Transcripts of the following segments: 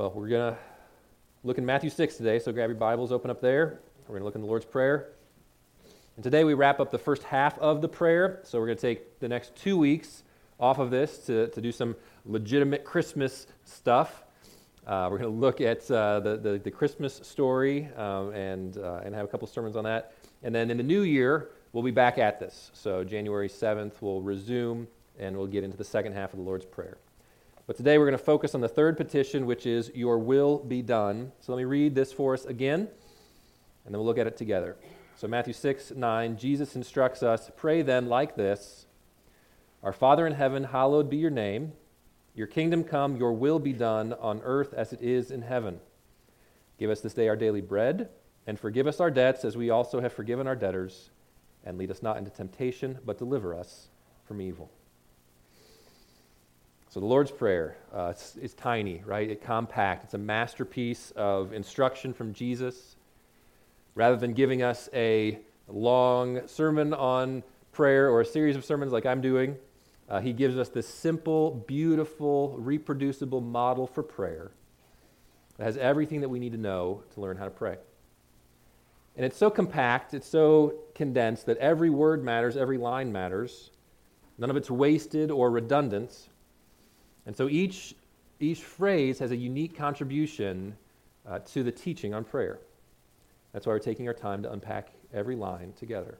Well, we're going to look in Matthew 6 today, so grab your Bibles, open up there. We're going to look in the Lord's Prayer. And today we wrap up the first half of the prayer, so we're going to take the next two weeks off of this to, to do some legitimate Christmas stuff. Uh, we're going to look at uh, the, the, the, Christmas story um, and, uh, and have a couple sermons on that. And then in the new year, we'll be back at this. So January 7th, we'll resume and we'll get into the second half of the Lord's Prayer. But today we're going to focus on the third petition, which is, Your will be done. So let me read this for us again, and then we'll look at it together. So, Matthew 6, 9, Jesus instructs us, Pray then like this Our Father in heaven, hallowed be your name. Your kingdom come, your will be done on earth as it is in heaven. Give us this day our daily bread, and forgive us our debts as we also have forgiven our debtors. And lead us not into temptation, but deliver us from evil. So the Lord's Prayer, uh, it's, tiny, right? It's compact. It's a masterpiece of instruction from Jesus. Rather than giving us a long sermon on prayer or a series of sermons like I'm doing, uh, he gives us this simple, beautiful, reproducible model for prayer that has everything that we need to know to learn how to pray. And it's so compact, it's so condensed that every word matters, every line matters. None of it's wasted or redundant. And so each, each phrase has a unique contribution uh, to the teaching on prayer. That's why we're taking our time to unpack every line together.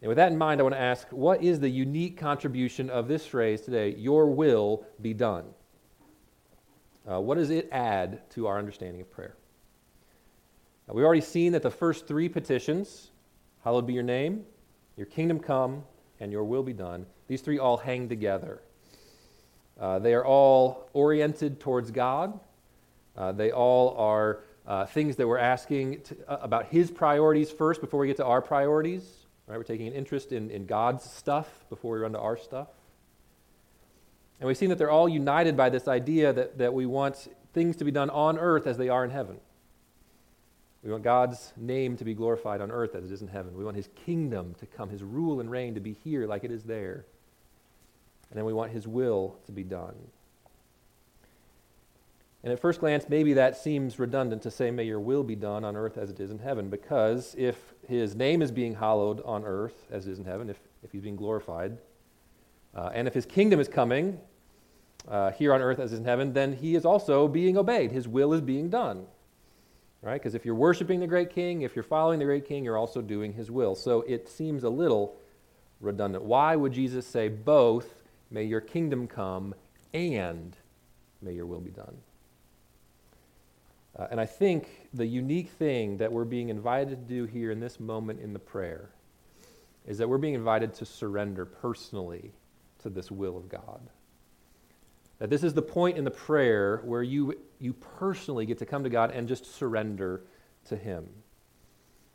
And with that in mind, I want to ask what is the unique contribution of this phrase today, your will be done? Uh, what does it add to our understanding of prayer? Now, we've already seen that the first three petitions, hallowed be your name, your kingdom come, and your will be done, these three all hang together. Uh, they are all oriented towards God. Uh, they all are uh, things that we're asking to, uh, about His priorities first before we get to our priorities. Right? We're taking an interest in, in God's stuff before we run to our stuff. And we've seen that they're all united by this idea that, that we want things to be done on earth as they are in heaven. We want God's name to be glorified on earth as it is in heaven. We want His kingdom to come, His rule and reign to be here like it is there. And then we want His will to be done. And at first glance, maybe that seems redundant to say, May your will be done on earth as it is in heaven, because if His name is being hallowed on earth as it is in heaven, if, if He's being glorified, uh, and if His kingdom is coming uh, here on earth as it is in heaven, then He is also being obeyed. His will is being done. Right? Because if you're worshiping the great king, if you're following the great king, you're also doing His will. So it seems a little redundant. Why would Jesus say both May your kingdom come, and may your will be done. Uh, and I think the unique thing that we're being invited to do here in this moment in the prayer is that we're being invited to surrender personally to this will of God. That this is the point in the prayer where you, you personally get to come to God and just surrender to Him.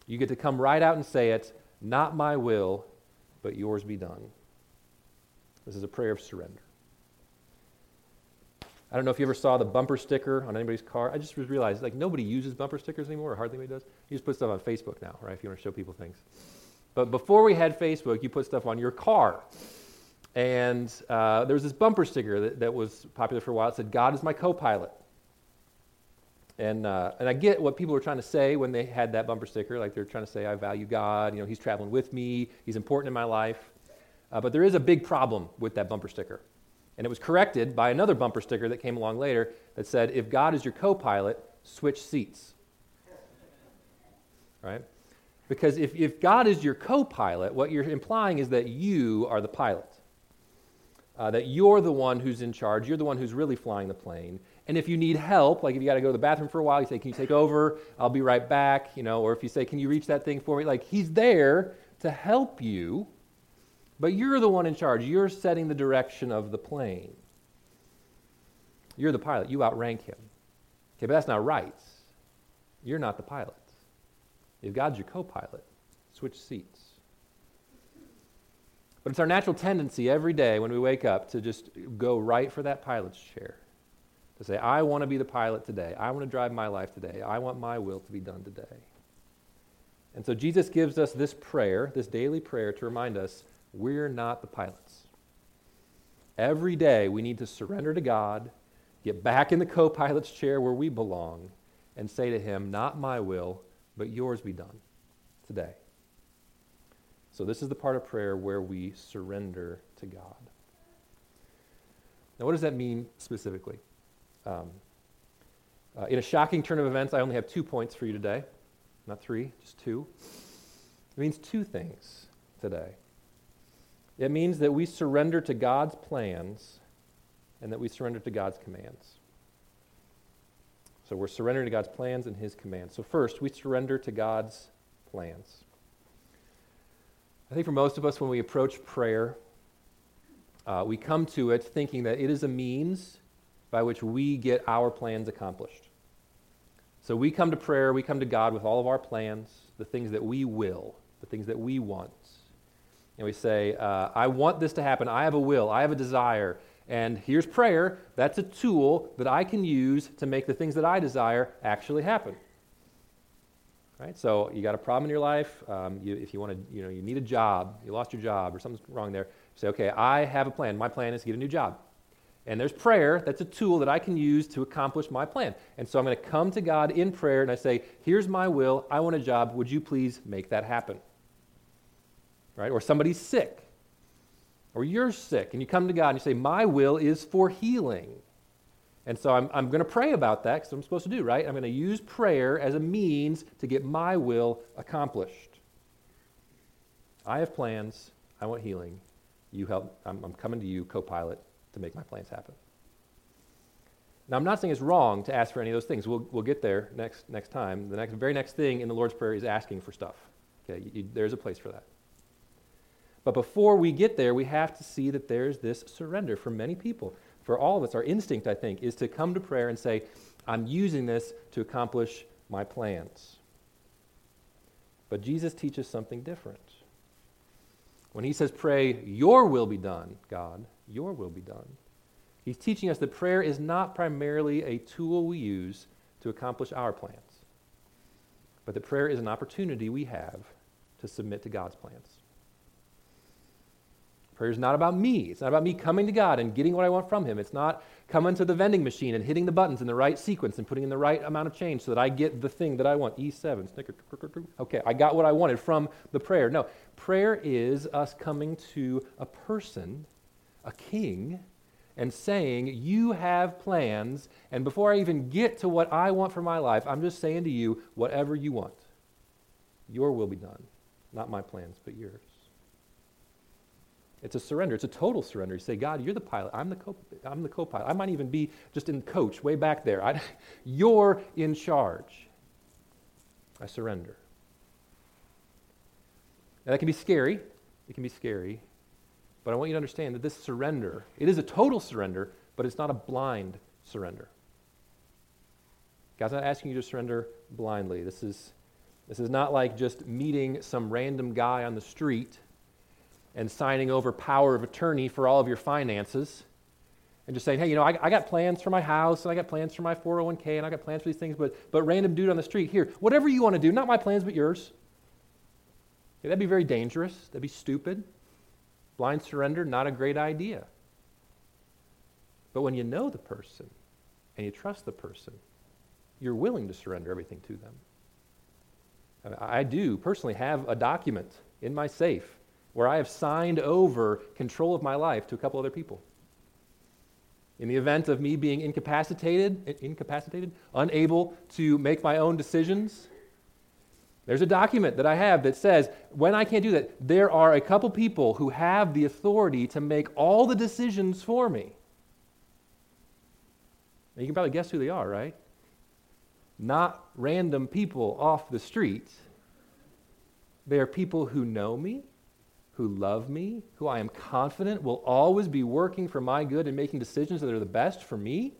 You get to come right out and say it, not my will, but yours be done. This is a prayer of surrender. I don't know if you ever saw the bumper sticker on anybody's car. I just realized like nobody uses bumper stickers anymore, or hardly anybody does. You just put stuff on Facebook now, right? If you want to show people things. But before we had Facebook, you put stuff on your car. And uh, there was this bumper sticker that, that, was popular for a while. It said, God is my co pilot. And, uh, and I get what people were trying to say when they had that bumper sticker. Like they're trying to say, I value God. You know, He's traveling with me. He's important in my life. Uh, but there is a big problem with that bumper sticker. And it was corrected by another bumper sticker that came along later that said, if God is your co pilot, switch seats. Right? Because if, if God is your co pilot, what you're implying is that you are the pilot. Uh, that you're the one who's in charge, you're the one who's really flying the plane. And if you need help, like if you got to go to the bathroom for a while, you say, Can you take over? I'll be right back. You know, or if you say, Can you reach that thing for me? Like he's there to help you but you're the one in charge. You're setting the direction of the plane. You're the pilot. You outrank him. Okay, but that's not right. You're not the pilot. If God's your co pilot, switch seats. But it's our natural tendency every day when we wake up to just go right for that pilot's chair. To say, I want to be the pilot today. I want to drive my life today. I want my will to be done today. And so Jesus gives us this prayer, this daily prayer, to remind us we're not the pilots. Every day we need to surrender to God get back in the co pilot's chair where we belong, and say to him, Not my will, but yours be done today. So, this is the part of prayer where we surrender to God. Now, what does that mean specifically? Um, uh, in a shocking turn of events, I only have two points for you today. Not three, just two. It means two things today. It means that we surrender to God's plans and that we surrender to God's commands. So we're surrendering to God's plans and His commands. So, first, we surrender to God's plans. I think for most of us, when we approach prayer, uh, we come to it thinking that it is a means by which we get our plans accomplished. So we come to prayer, we come to God with all of our plans, the things that we will, the things that we want. And we say, uh, I want this to happen. I have a will, I have a desire. And here's prayer. That's a tool that I can use to make the things that I desire actually happen. Right? So you got a problem in your life. Um, you, if you want to, you know, you need a job, you lost your job, or something's wrong there. Say, okay, I have a plan. My plan is to get a new job. And there's prayer. That's a tool that I can use to accomplish my plan. And so I'm going to come to God in prayer and I say, Here's my will. I want a job. Would you please make that happen? Right? Or somebody's sick. Or you're sick. And you come to God and you say, My will is for healing. And so I'm, I'm going to pray about that because I'm supposed to do, right? I'm going to use prayer as a means to get my will accomplished. I have plans. I want healing. You help. I'm, I'm coming to you, co pilot to make my plans happen. Now, I'm not saying it's wrong to ask for any of those things. We'll, we'll get there next, next time. The next, very next thing in the Lord's Prayer is asking for stuff. Okay, you, you, there's a place for that. But before we get there, we have to see that there's this surrender for many people. For all of us, our instinct, I think, is to come to prayer and say, I'm using this to accomplish my plans. But Jesus teaches something different. When he says, Pray, your will be done, God, your will be done. He's teaching us that prayer is not primarily a tool we use to accomplish our plans, but that prayer is an opportunity we have to submit to God's plans. Prayer is not about me. It's not about me coming to God and getting what I want from Him. It's not coming to the vending machine and hitting the buttons in the right sequence and putting in the right amount of change so that I get the thing that I want. E7, snicker. Okay, I got what I wanted from the prayer. No, prayer is us coming to a person a king and saying, You have plans, and before I even get to what I want for my life, I'm just saying to you, whatever you want, your will be done. Not my plans, but yours. It's a surrender. It's a total surrender. You say, God, you're the pilot. I'm the, co- I'm the co-pilot. I might even be just in coach way back there. I, you're in charge. I surrender. Now, that can be scary. It can be scary. But I want you to understand that this surrender, it is a total surrender, but it's not a blind surrender. God's not asking you to surrender blindly. This is, this is not like just meeting some random guy on the street and signing over power of attorney for all of your finances and just saying, hey, you know, I, I got plans for my house, and I got plans for my 401k, and I got plans for these things, but, but random dude on the street, here, whatever you want to do, not my plans, but yours. Okay, that'd be very dangerous. That'd be stupid. Blind surrender, not a great idea. But when you know the person and you trust the person, you're willing to surrender everything to them. I do personally have a document in my safe where I have signed over control of my life to a couple other people. In the event of me being incapacitated, incapacitated, unable to make my own decisions, there's a document that I have that says when I can't do that, there are a couple people who have the authority to make all the decisions for me. And you can probably guess who they are, right? Not random people off the street. They are people who know me, who love me, who I am confident will always be working for my good and making decisions that are the best for me.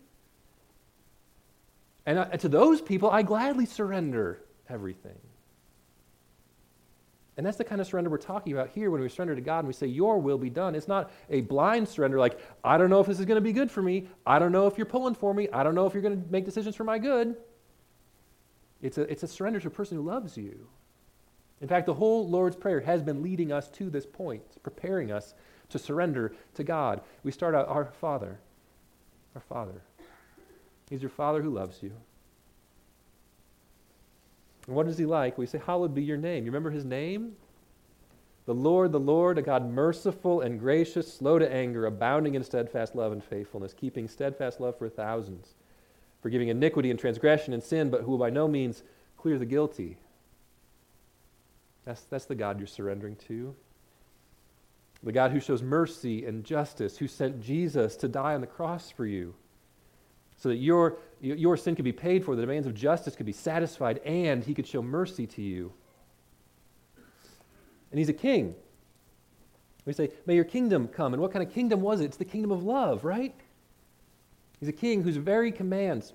And, uh, to those people, I gladly surrender everything. And that's the kind of surrender we're talking about here when we surrender to God and we say, Your will be done. It's not a blind surrender like, I don't know if this is going to be good for me. I don't know if you're pulling for me. I don't know if you're going to make decisions for my good. It's a, it's a surrender to a person who loves you. In fact, the whole Lord's Prayer has been leading us to this point, preparing us to surrender to God. We start out, Our Father, our Father. He's your Father who loves you. And what is He like? We say, Hallowed be your name. You remember His name? The Lord, the Lord, a God merciful and gracious, slow to anger, abounding in steadfast love and faithfulness, keeping steadfast love for thousands, forgiving iniquity and transgression and sin, but who will by no means clear the guilty. That's, that's the God you're surrendering to. The God who shows mercy and justice, who sent Jesus to die on the cross for you, so that your, your sin could be paid for, the demands of justice could be satisfied, and he could show mercy to you. And he's a king. We say, May your kingdom come. And what kind of kingdom was it? It's the kingdom of love, right? He's a king whose very commands,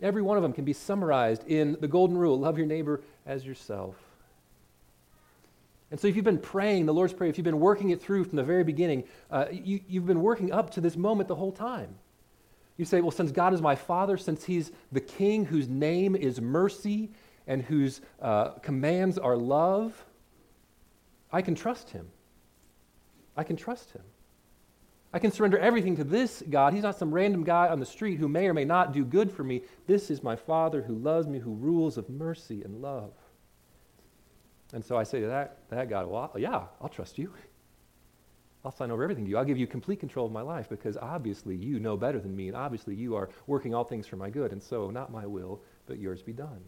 every one of them can be summarized in the golden rule love your neighbor as yourself. And so, if you've been praying the Lord's Prayer, if you've been working it through from the very beginning, uh, you, you've been working up to this moment the whole time. You say, well, since God is my Father, since He's the King whose name is mercy and whose uh, commands are love, I can trust Him. I can trust Him. I can surrender everything to this God. He's not some random guy on the street who may or may not do good for me. This is my Father who loves me, who rules of mercy and love. And so I say to that, that God, well, yeah, I'll trust you. I'll sign over everything to you. I'll give you complete control of my life because obviously you know better than me, and obviously you are working all things for my good. And so, not my will, but yours be done.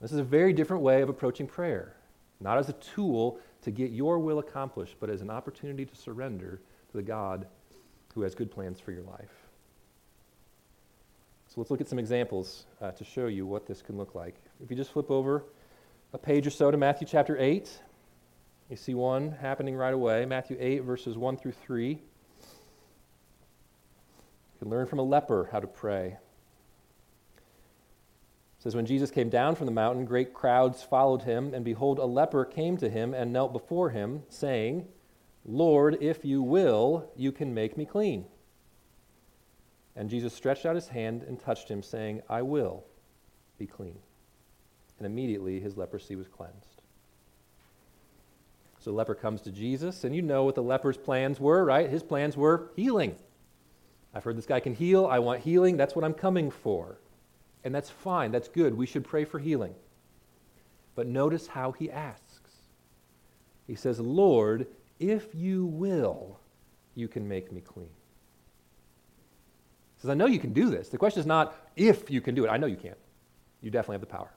This is a very different way of approaching prayer, not as a tool to get your will accomplished, but as an opportunity to surrender to the God who has good plans for your life. So let's look at some examples uh, to show you what this can look like. If you just flip over a page or so to Matthew chapter 8, you see one happening right away. Matthew 8, verses 1 through 3. You can learn from a leper how to pray. It says, When Jesus came down from the mountain, great crowds followed him, and behold, a leper came to him and knelt before him, saying, Lord, if you will, you can make me clean. And Jesus stretched out his hand and touched him, saying, I will be clean. And immediately his leprosy was cleansed. So the leper comes to Jesus, and you know what the leper's plans were, right? His plans were healing. I've heard this guy can heal. I want healing. That's what I'm coming for. And that's fine. That's good. We should pray for healing. But notice how he asks. He says, Lord, if you will, you can make me clean He says, I know you can do this. The question is not if you can do it. I know you can. You definitely have the power.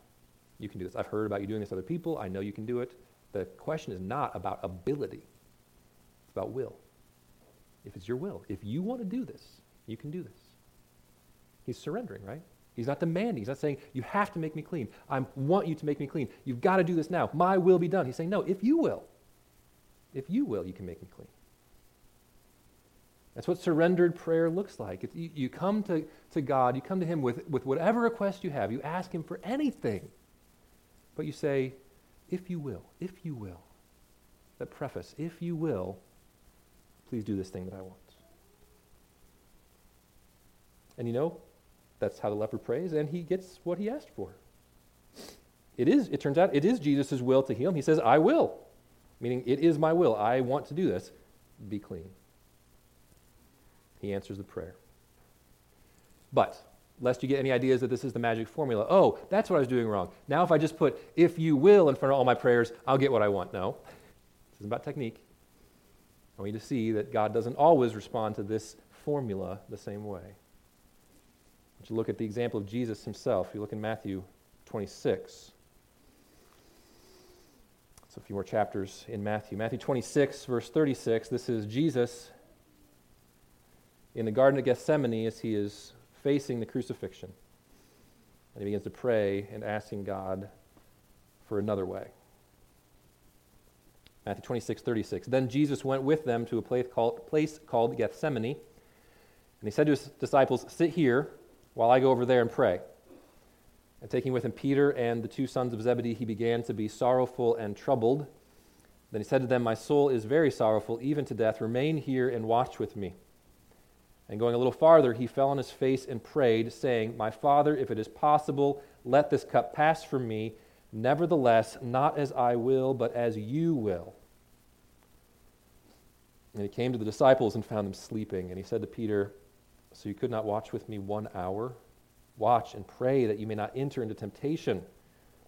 You can do this. I've heard about you doing this to other people. I know you can do it. The question is not about ability, it's about will. If it's your will, if you want to do this, you can do this. He's surrendering, right? He's not demanding. He's not saying, You have to make me clean. I want you to make me clean. You've got to do this now. My will be done. He's saying, No, if you will, if you will, you can make me clean. That's what surrendered prayer looks like. It's, you, you, come to, to God, you come to Him with, with whatever request you have. You ask Him for anything. But you say, if you will, if you will. That preface, if you will, please do this thing that I want. And you know, that's how the leper prays, and he gets what he asked for. It is, it turns out, it is Jesus' will to heal him. He says, I will. Meaning, it is my will. I want to do this. Be clean. He answers the prayer. But, lest you get any ideas that this is the magic formula, oh, that's what I was doing wrong. Now, if I just put, if you will, in front of all my prayers, I'll get what I want. No. This isn't about technique. I want you to see that God doesn't always respond to this formula the same way. But you look at the example of Jesus himself. You look in Matthew 26. So a few more chapters in Matthew. Matthew 26, verse 36. This is Jesus in the Garden of Gethsemane as he is facing the crucifixion. And he begins to pray and asking God for another way. Matthew 26, 36. Then Jesus went with them to a place called, place called Gethsemane. And he said to his disciples, Sit here while I go over there and pray. And taking with him Peter and the two sons of Zebedee, he began to be sorrowful and troubled. Then he said to them, My soul is very sorrowful, even to death. Remain here and watch with me. And going a little farther, he fell on his face and prayed, saying, My Father, if it is possible, let this cup pass from me. Nevertheless, not as I will, but as you will. And he came to the disciples and found them sleeping. And he said to Peter, So you could not watch with me one hour? Watch and pray that you may not enter into temptation.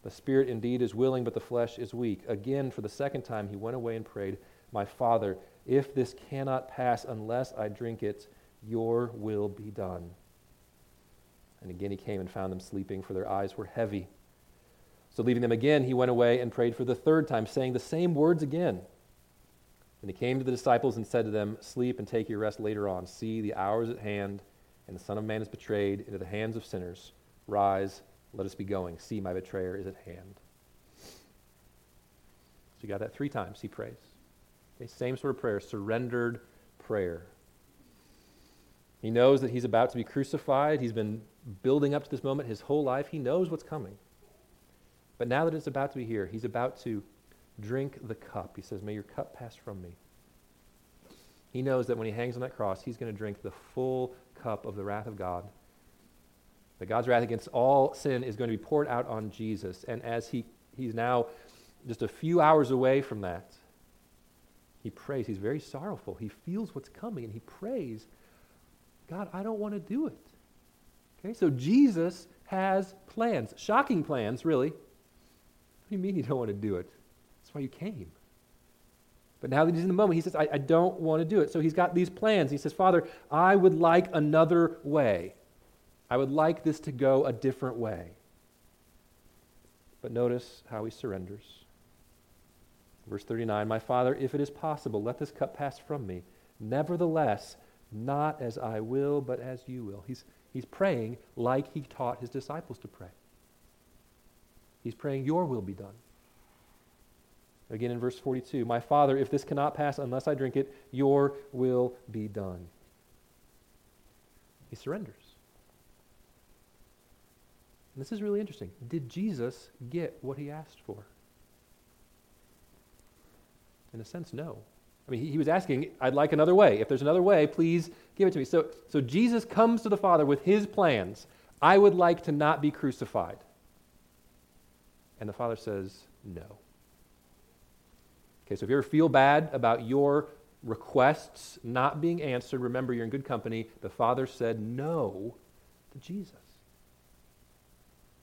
The spirit indeed is willing, but the flesh is weak. Again, for the second time, he went away and prayed, My Father, if this cannot pass unless I drink it, your will be done. And again he came and found them sleeping, for their eyes were heavy. So leaving them again, he went away and prayed for the third time, saying the same words again. And he came to the disciples and said to them, Sleep and take your rest later on. See, the hour is at hand, and the Son of Man is betrayed into the hands of sinners. Rise, let us be going. See, my betrayer is at hand. So you got that three times he prays. Okay, same sort of prayer, surrendered prayer. He knows that he's about to be crucified. He's been building up to this moment his whole life. He knows what's coming. But now that it's about to be here, he's about to drink the cup. He says, May your cup pass from me. He knows that when he hangs on that cross, he's going to drink the full cup of the wrath of God. That God's wrath against all sin is going to be poured out on Jesus. And as he, he's now just a few hours away from that, he prays. He's very sorrowful. He feels what's coming and he prays, God, I don't want to do it. Okay, so Jesus has plans, shocking plans, really. What do you mean you don't want to do it? That's why you came. But now that he's in the moment, he says, I, I don't want to do it. So he's got these plans. He says, Father, I would like another way. I would like this to go a different way. But notice how he surrenders. Verse 39 My Father, if it is possible, let this cup pass from me. Nevertheless, not as I will, but as you will. He's, he's praying like he taught his disciples to pray. He's praying, Your will be done. Again in verse 42 My Father, if this cannot pass unless I drink it, your will be done. He surrenders. And this is really interesting. Did Jesus get what he asked for? In a sense, no. I mean, he, he, was asking, I'd like another way. If there's another way, please give it to me. So, so Jesus comes to the Father with his plans. I would like to not be crucified. And the Father says, no. Okay, so if you ever feel bad about your requests not being answered, remember you're in good company. The Father said no to Jesus.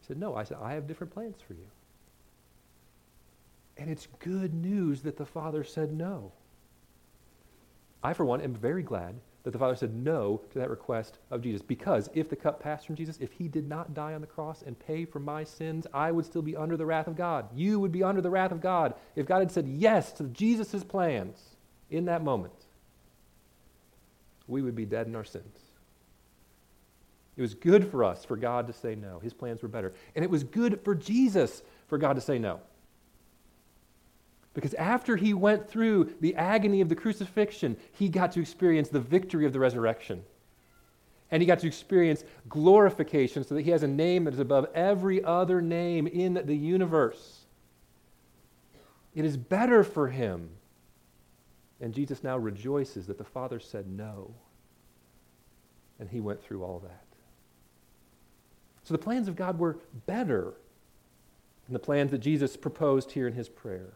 He said, No. I said, I have different plans for you. And it's good news that the Father said no. I, for one, am very glad that the Father said no to that request of Jesus. Because if the cup passed from Jesus, if he did not die on the cross and pay for my sins, I would still be under the wrath of God. You would be under the wrath of God. If God had said yes to Jesus' plans in that moment, we would be dead in our sins. It was good for us for God to say no. His plans were better. And it was good for Jesus for God to say no. Because after he went through the agony of the crucifixion, he got to experience the victory of the resurrection. And he got to experience glorification so that he has a name that is above every other name in the universe. It is better for him. And Jesus now rejoices that the Father said no. And he went through all that. So the plans of God were better than the plans that Jesus proposed here in his prayer.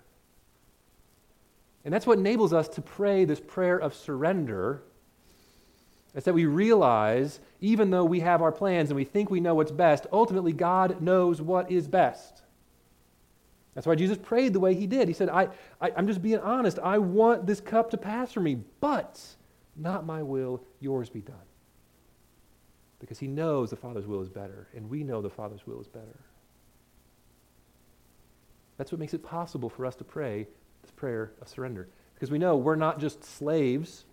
And that's what enables us to pray this prayer of surrender. It's that we realize, even though we have our plans and we think we know what's best, ultimately God knows what is best. That's why Jesus prayed the way he did. He said, I, I, am just being honest. I want this cup to pass from me, but not my will, yours be done. Because he knows the Father's will is better, and we know the Father's will is better. That's what makes it possible for us to pray this prayer of surrender. Because we know we're not just slaves.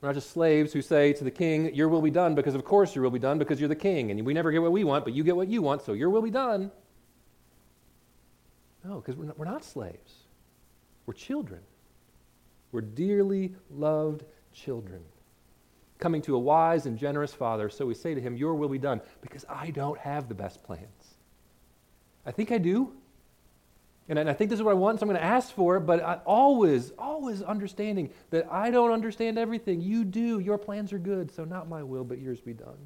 We're not just slaves who say to the king, Your will be done, because of course your will be done, because you're the king, and we never get what we want, but you get what you want, so your will be done. No, because we're, we're not slaves. We're children. We're dearly loved children. Coming to a wise and generous father, so we say to him, Your will be done, because I don't have the best plans. I think I do, and I think this is what I want, so I'm going to ask for it, but I always, always understanding that I don't understand everything. You do. Your plans are good, so not my will, but yours be done.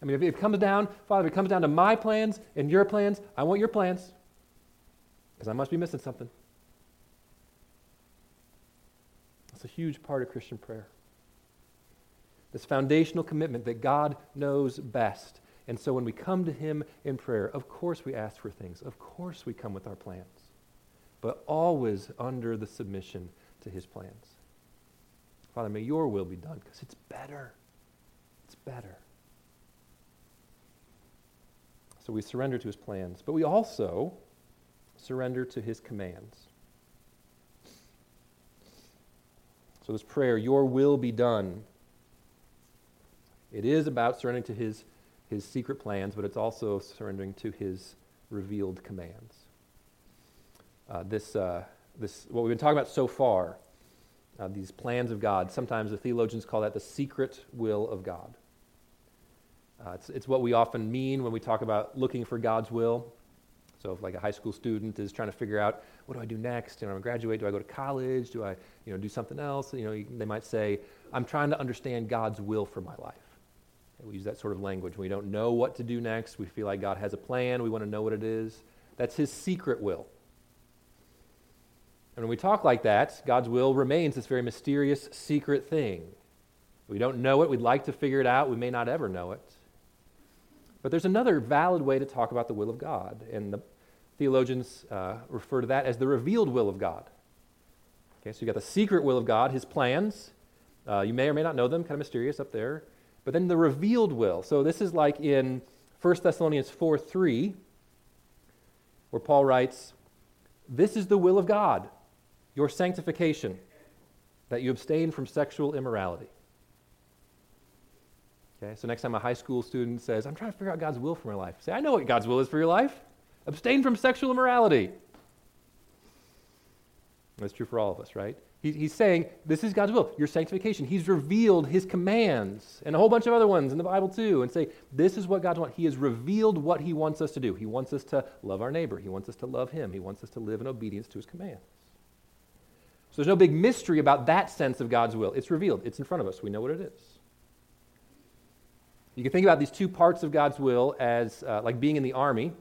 I mean, if it comes down, Father, if it comes down to my plans and your plans, I want your plans because I must be missing something. That's a huge part of Christian prayer. this foundational commitment that God knows best. And so when we come to Him in prayer, of course we ask for things. Of course we come with our plans. But always under the submission to His plans. Father, may your will be done because it's better. It's better. So we surrender to His plans, but we also surrender to His commands. So this prayer, Your will be done, it is about surrendering to his, his secret plans, but it's also surrendering to his revealed commands. Uh, this, uh, this, what we've been talking about so far, uh, these plans of God, sometimes the theologians call that the secret will of God. Uh, it's, it's what we often mean when we talk about looking for God's will. So if like a high school student is trying to figure out what do I do next? You know, I'm graduate. Do I go to college? Do I, you know, do something else? You know, they might say, I'm trying to understand God's will for my life. We use that sort of language. We don't know what to do next. We feel like God has a plan. We want to know what it is. That's His secret will. And when we talk like that, God's will remains this very mysterious, secret thing. We don't know it. We'd like to figure it out. We may not ever know it. But there's another valid way to talk about the will of God, and the theologians uh, refer to that as the revealed will of God. Okay, so you've got the secret will of God, His plans. Uh, you may or may not know them, kind of mysterious up there. But then the revealed will. So this is like in 1 Thessalonians 4 3, where Paul writes, This is the will of God, your sanctification, that you abstain from sexual immorality. Okay, so next time a high school student says, I'm trying to figure out God's will for my life, say, I know what God's will is for your life. Abstain from sexual immorality. That's true for all of us, right? He, he's saying, This is God's will, your sanctification. He's revealed his commands and a whole bunch of other ones in the Bible too, and say, This is what God wants. He has revealed what he wants us to do. He wants us to love our neighbor, he wants us to love him, he wants us to live in obedience to his commands. So there's no big mystery about that sense of God's will. It's revealed, it's in front of us. We know what it is. You can think about these two parts of God's will as uh, like being in the army,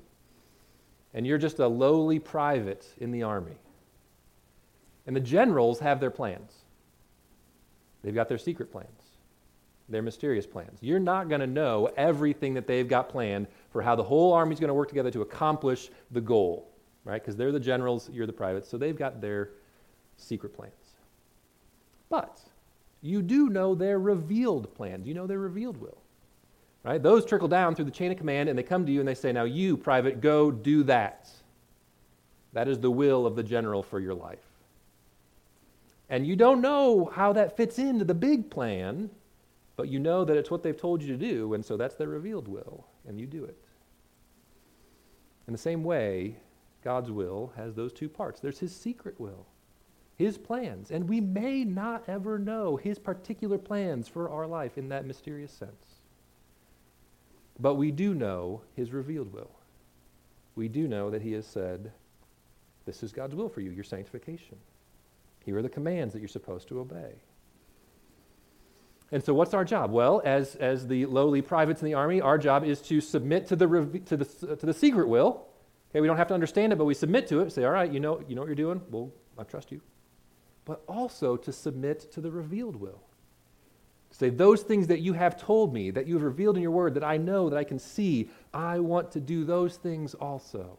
and you're just a lowly private in the army. And the generals have their plans. They've got their secret plans, their mysterious plans. You're not going to know everything that they've got planned for how the whole army's going to work together to accomplish the goal, right? Because they're the generals, you're the privates, so they've got their secret plans. But you do know their revealed plans. You know their revealed will. Right? Those trickle down through the chain of command and they come to you and they say, Now you, private, go do that. That is the will of the general for your life. And you don't know how that fits into the big plan, but you know that it's what they've told you to do, and so that's their revealed will, and you do it. In the same way, God's will has those two parts there's His secret will, His plans, and we may not ever know His particular plans for our life in that mysterious sense. But we do know His revealed will. We do know that He has said, This is God's will for you, your sanctification. Here are the commands that you're supposed to obey. And so, what's our job? Well, as, as the lowly privates in the army, our job is to submit to the, to the, to the secret will. Okay, we don't have to understand it, but we submit to it. Say, all right, you know, you know what you're doing. Well, I trust you. But also to submit to the revealed will. Say, those things that you have told me, that you have revealed in your word, that I know, that I can see, I want to do those things also.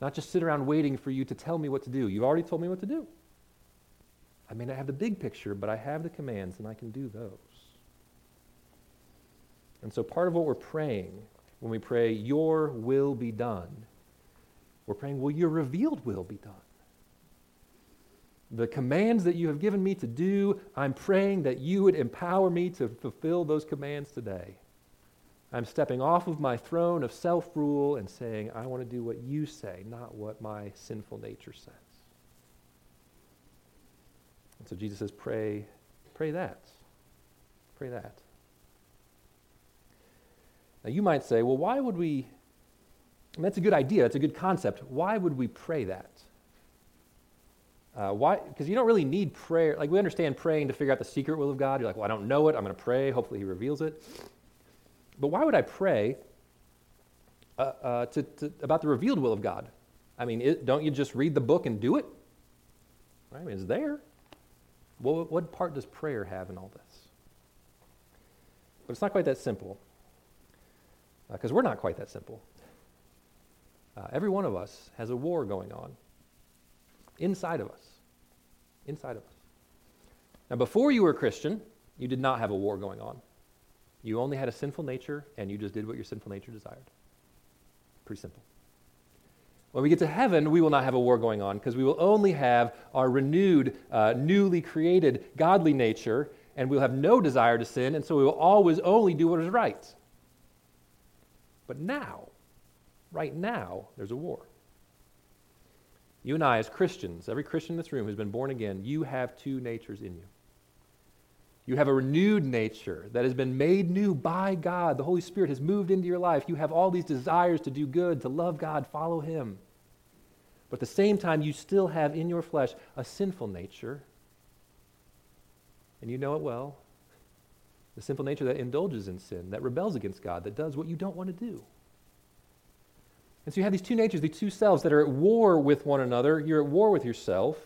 Not just sit around waiting for you to tell me what to do. You've already told me what to do. I may not have the big picture, but I have the commands and I can do those. And so part of what we're praying when we pray, Your will be done, we're praying, Will your revealed will be done? The commands that you have given me to do, I'm praying that you would empower me to fulfill those commands today. I'm stepping off of my throne of self rule and saying, I want to do what you say, not what my sinful nature says. And so Jesus says, pray, pray that. Pray that. Now you might say, well, why would we? Mean, that's a good idea. That's a good concept. Why would we pray that? Uh, why? Because you don't really need prayer. Like we understand praying to figure out the secret will of God. You're like, well, I don't know it. I'm going to pray. Hopefully, He reveals it. But why would I pray uh, uh, to, to, about the revealed will of God? I mean, it, don't you just read the book and do it? I mean, it's there. What, what part does prayer have in all this? But it's not quite that simple. Because uh, we're not quite that simple. Uh, every one of us has a war going on inside of us. Inside of us. Now, before you were a Christian, you did not have a war going on. You only had a sinful nature, and you just did what your sinful nature desired. Pretty simple. When we get to heaven, we will not have a war going on because we will only have our renewed, uh, newly created, godly nature, and we'll have no desire to sin, and so we will always only do what is right. But now, right now, there's a war. You and I, as Christians, every Christian in this room who's been born again, you have two natures in you. You have a renewed nature that has been made new by God. The Holy Spirit has moved into your life. You have all these desires to do good, to love God, follow Him. But at the same time, you still have in your flesh a sinful nature. And you know it well. The sinful nature that indulges in sin, that rebels against God, that does what you don't want to do. And so you have these two natures, these two selves that are at war with one another. You're at war with yourself.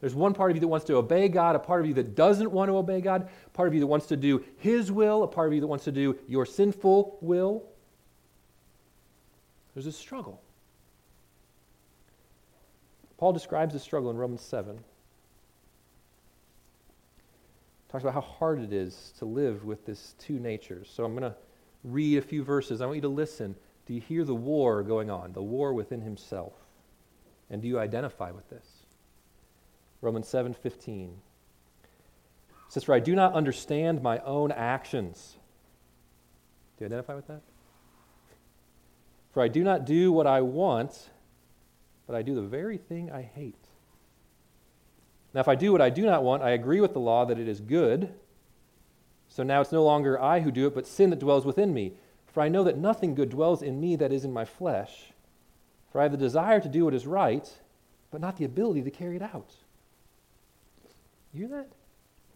There's one part of you that wants to obey God, a part of you that doesn't want to obey God, a part of you that wants to do His will, a part of you that wants to do your sinful will. There's a struggle. Paul describes the struggle in Romans 7. Talks about how hard it is to live with this two natures. So I'm going to read a few verses. I want you to listen. Do you hear the war going on, the war within himself? And do you identify with this? Romans 7:15 says, "For I do not understand my own actions." Do you identify with that? For I do not do what I want, but I do the very thing I hate. Now, if I do what I do not want, I agree with the law that it is good. So now it's no longer I who do it, but sin that dwells within me. For I know that nothing good dwells in me that is in my flesh. For I have the desire to do what is right, but not the ability to carry it out. You hear that?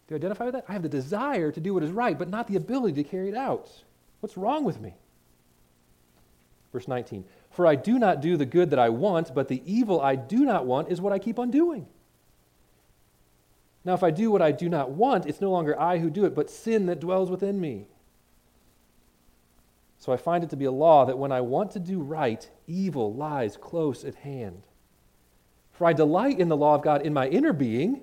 Do you identify with that? I have the desire to do what is right, but not the ability to carry it out. What's wrong with me? Verse 19 For I do not do the good that I want, but the evil I do not want is what I keep on doing. Now, if I do what I do not want, it's no longer I who do it, but sin that dwells within me. So I find it to be a law that when I want to do right, evil lies close at hand. For I delight in the law of God in my inner being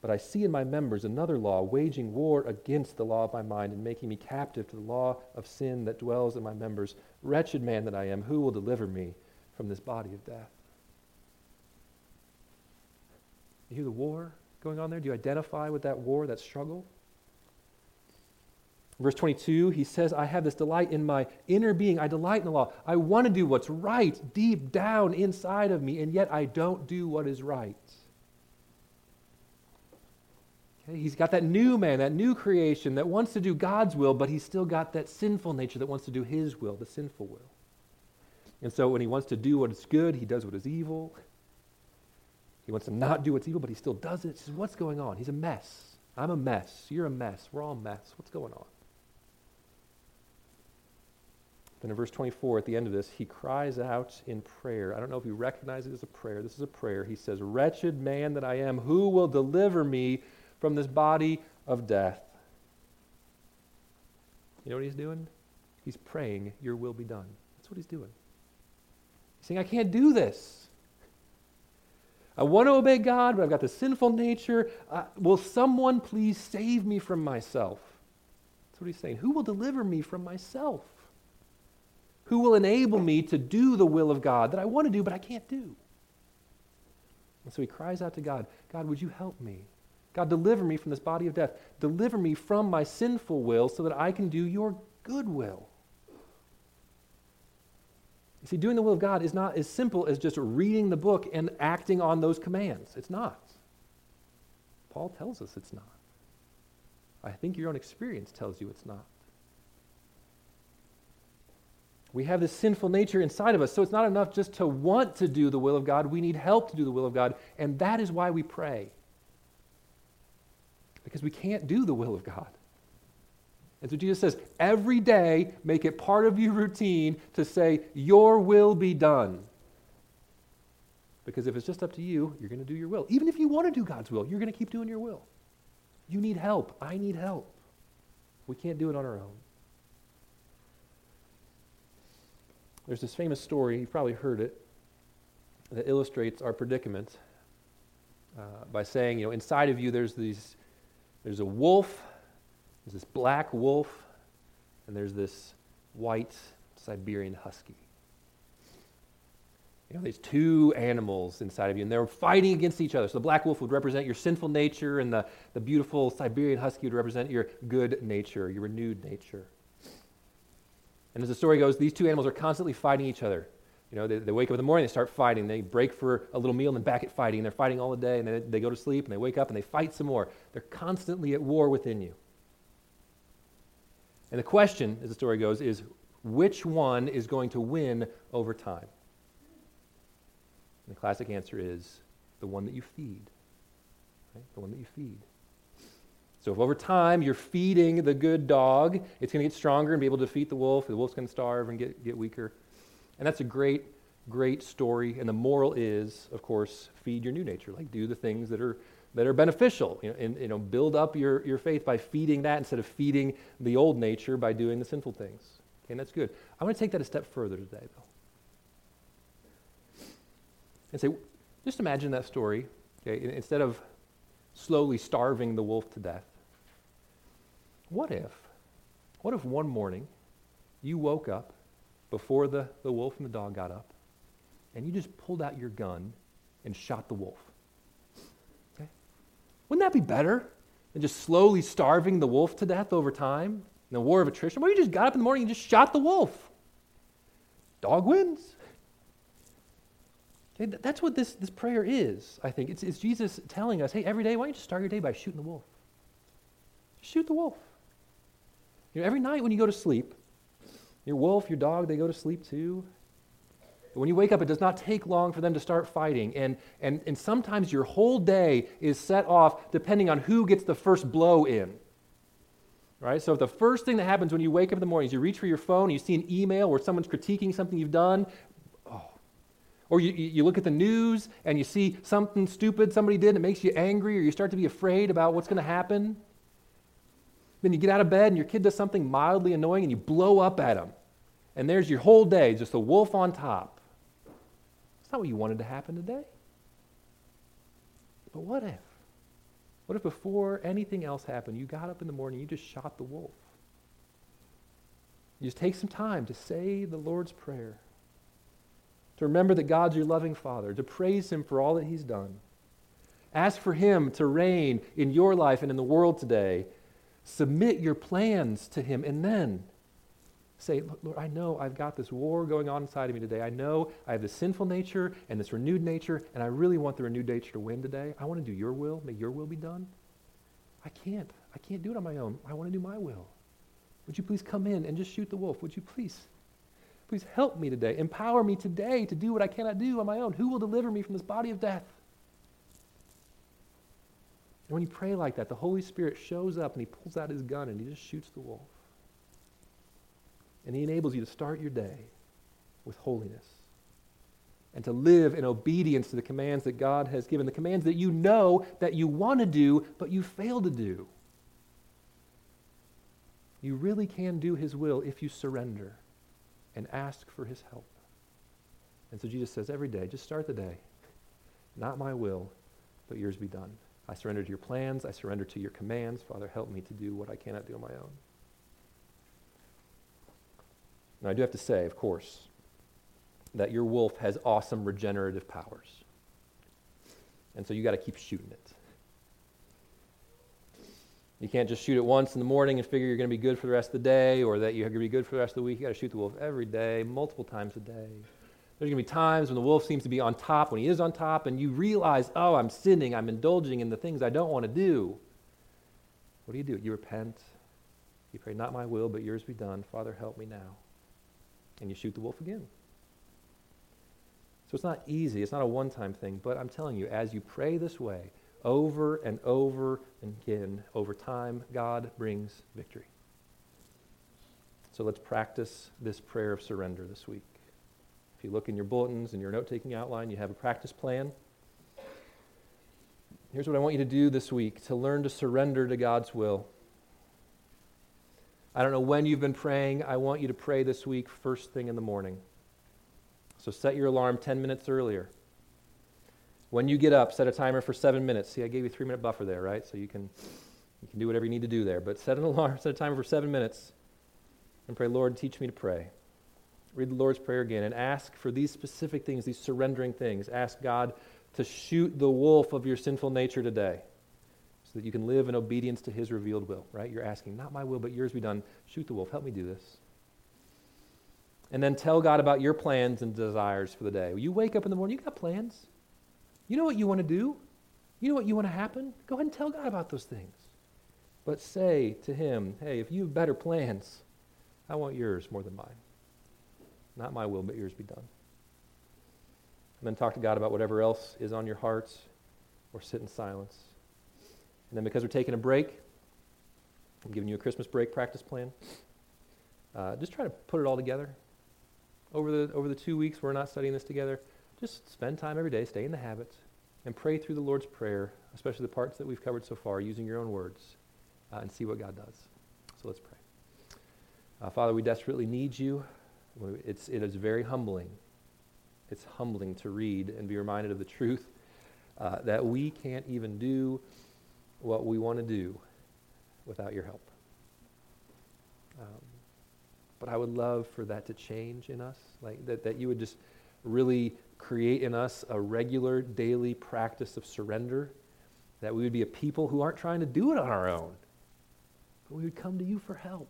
but I see in my members another law, waging war against the law of my mind and making me captive to the law of sin that dwells in my members. Wretched man that I am, who will deliver me from this body of death? You hear the war going on there? Do you identify with that war, that struggle? Verse 22, he says, I have this delight in my inner being. I delight in the law. I want to do what's right deep down inside of me, and yet I don't do what is right. He's got that new man, that new creation that wants to do God's will, but he's still got that sinful nature that wants to do his will, the sinful will. And so when he wants to do what is good, he does what is evil. He wants to not do what's evil, but he still does it. He says, What's going on? He's a mess. I'm a mess. You're a mess. We're all a mess. What's going on? Then in verse 24, at the end of this, he cries out in prayer. I don't know if you recognize it as a prayer. This is a prayer. He says, Wretched man that I am, who will deliver me from this body of death. You know what he's doing? He's praying, Your will be done. That's what he's doing. He's saying, I can't do this. I want to obey God, but I've got the sinful nature. Uh, will someone please save me from myself? That's what he's saying. Who will deliver me from myself? Who will enable me to do the will of God that I want to do, but I can't do? And so he cries out to God God, would you help me? God, deliver me from this body of death. Deliver me from my sinful will so that I can do your good will. You see, doing the will of God is not as simple as just reading the book and acting on those commands. It's not. Paul tells us it's not. I think your own experience tells you it's not. We have this sinful nature inside of us, so it's not enough just to want to do the will of God. We need help to do the will of God, and that is why we pray because we can't do the will of God. And so Jesus says, every day, make it part of your routine to say, Your will be done. Because if it's just up to you, you're going to do your will. Even if you want to do God's will, you're going to keep doing your will. You need help. I need help. We can't do it on our own. There's this famous story, you've probably heard it, that illustrates our predicament uh, by saying, you know, inside of you there's these, there's a wolf, there's this black wolf, and there's this white Siberian husky. You know, there's two animals inside of you, and they're fighting against each other. So the black wolf would represent your sinful nature, and the, the beautiful Siberian husky would represent your good nature, your renewed nature. And as the story goes, these two animals are constantly fighting each other. You know, they, they wake up in the morning, they start fighting. They break for a little meal and then back at fighting. They're fighting all the day, and then they go to sleep, and they wake up and they fight some more. They're constantly at war within you. And the question, as the story goes, is which one is going to win over time? And the classic answer is the one that you feed. Right? The one that you feed. So if over time you're feeding the good dog, it's going to get stronger and be able to defeat the wolf. The wolf's going to starve and get, get weaker. And that's a great, great story. And the moral is, of course, feed your new nature. Like do the things that are that are beneficial. You know, and you know, build up your, your faith by feeding that instead of feeding the old nature by doing the sinful things. Okay, and that's good. I want to take that a step further today, though and say, just imagine that story, okay, instead of slowly starving the wolf to death. What if, what if one morning you woke up before the, the wolf and the dog got up and you just pulled out your gun and shot the wolf? Okay? Wouldn't that be better than just slowly starving the wolf to death over time in the war of attrition? Well, you just got up in the morning and just shot the wolf. Dog wins. Okay, that's what this, this prayer is, I think. It's, it's Jesus telling us, hey, every day, why don't you just start your day by shooting the wolf? shoot the wolf. You know, every night when you go to sleep, your wolf, your dog, they go to sleep too. When you wake up, it does not take long for them to start fighting. And, and, and sometimes your whole day is set off depending on who gets the first blow in. Right? So if the first thing that happens when you wake up in the morning is you reach for your phone and you see an email where someone's critiquing something you've done, oh. or you, you look at the news and you see something stupid somebody did and it makes you angry, or you start to be afraid about what's going to happen. Then you get out of bed and your kid does something mildly annoying and you blow up at him. And there's your whole day, just a wolf on top. It's not what you wanted to happen today. But what if? What if before anything else happened, you got up in the morning, you just shot the wolf? You just take some time to say the Lord's Prayer to remember that God's your loving Father, to praise Him for all that He's done. Ask for Him to reign in your life and in the world today. Submit your plans to Him, and then say, Lord, I know I've got this war going on inside of me today. I know I have this sinful nature and this renewed nature, and I really want the renewed nature to win today. I want to do your will. May your will be done. I can't. I can't do it on my own. I want to do my will. Would you please come in and just shoot the wolf? Would you please? Please help me today. Empower me today to do what I cannot do on my own. Who will deliver me from this body of death? And when you pray like that, the Holy Spirit shows up and he pulls out his gun and he just shoots the wolf. And he enables you to start your day with holiness and to live in obedience to the commands that God has given, the commands that you know that you want to do, but you fail to do. You really can do his will if you surrender and ask for his help. And so Jesus says every day, just start the day. Not my will, but yours be done. I surrender to your plans. I surrender to your commands. Father, help me to do what I cannot do on my own. Now, I do have to say, of course, that your wolf has awesome regenerative powers. And so you got to keep shooting it. You can't just shoot it once in the morning and figure you're going to be good for the rest of the day or that you're going to be good for the rest of the week. You got to shoot the wolf every day, multiple times a day. There's going to be times when the wolf seems to be on top, when he is on top, and you realize, oh, I'm sinning, I'm indulging in the things I don't want to do. What do you do? You repent. You pray, not my will, but yours be done. Father, help me now. And you shoot the wolf again. So it's not easy. It's not a one time thing. But I'm telling you, as you pray this way, over and over and again, over time, God brings victory. So let's practice this prayer of surrender this week. If you look in your bulletins and your note taking outline, you have a practice plan. Here's what I want you to do this week to learn to surrender to God's will. I don't know when you've been praying. I want you to pray this week first thing in the morning. So set your alarm 10 minutes earlier. When you get up, set a timer for seven minutes. See, I gave you a three minute buffer there, right? So you can, you can do whatever you need to do there. But set an alarm, set a timer for seven minutes, and pray, Lord, teach me to pray. Read the Lord's Prayer again and ask for these specific things, these surrendering things. Ask God to shoot the wolf of your sinful nature today so that you can live in obedience to his revealed will, right? You're asking, not my will, but yours be done. Shoot the wolf. Help me do this. And then tell God about your plans and desires for the day. You wake up in the morning, you got plans. You know what you want to do? You know what you want to happen? Go ahead and tell God about those things. But say to him, hey, if you have better plans, I want yours more than mine. Not my will, but yours be done. And then talk to God about whatever else is on your hearts or sit in silence. And then because we're taking a break, I'm giving you a Christmas break practice plan. Uh, just try to put it all together. Over the, over the two weeks we're not studying this together, just spend time every day, stay in the habits, and pray through the Lord's Prayer, especially the parts that we've covered so far, using your own words, uh, and see what God does. So let's pray. Uh, Father, we desperately need you. It's, it is very humbling. It's humbling to read and be reminded of the truth uh, that we can't even do what we want to do without your help. Um, but I would love for that to change in us, like that, that you would just really create in us a regular daily practice of surrender, that we would be a people who aren't trying to do it on our own, but we would come to you for help,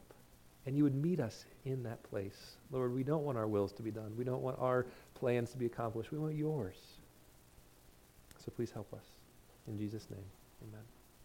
and you would meet us in that place. Lord, we don't want our wills to be done. We don't want our plans to be accomplished. We want yours. So please help us. In Jesus' name, amen.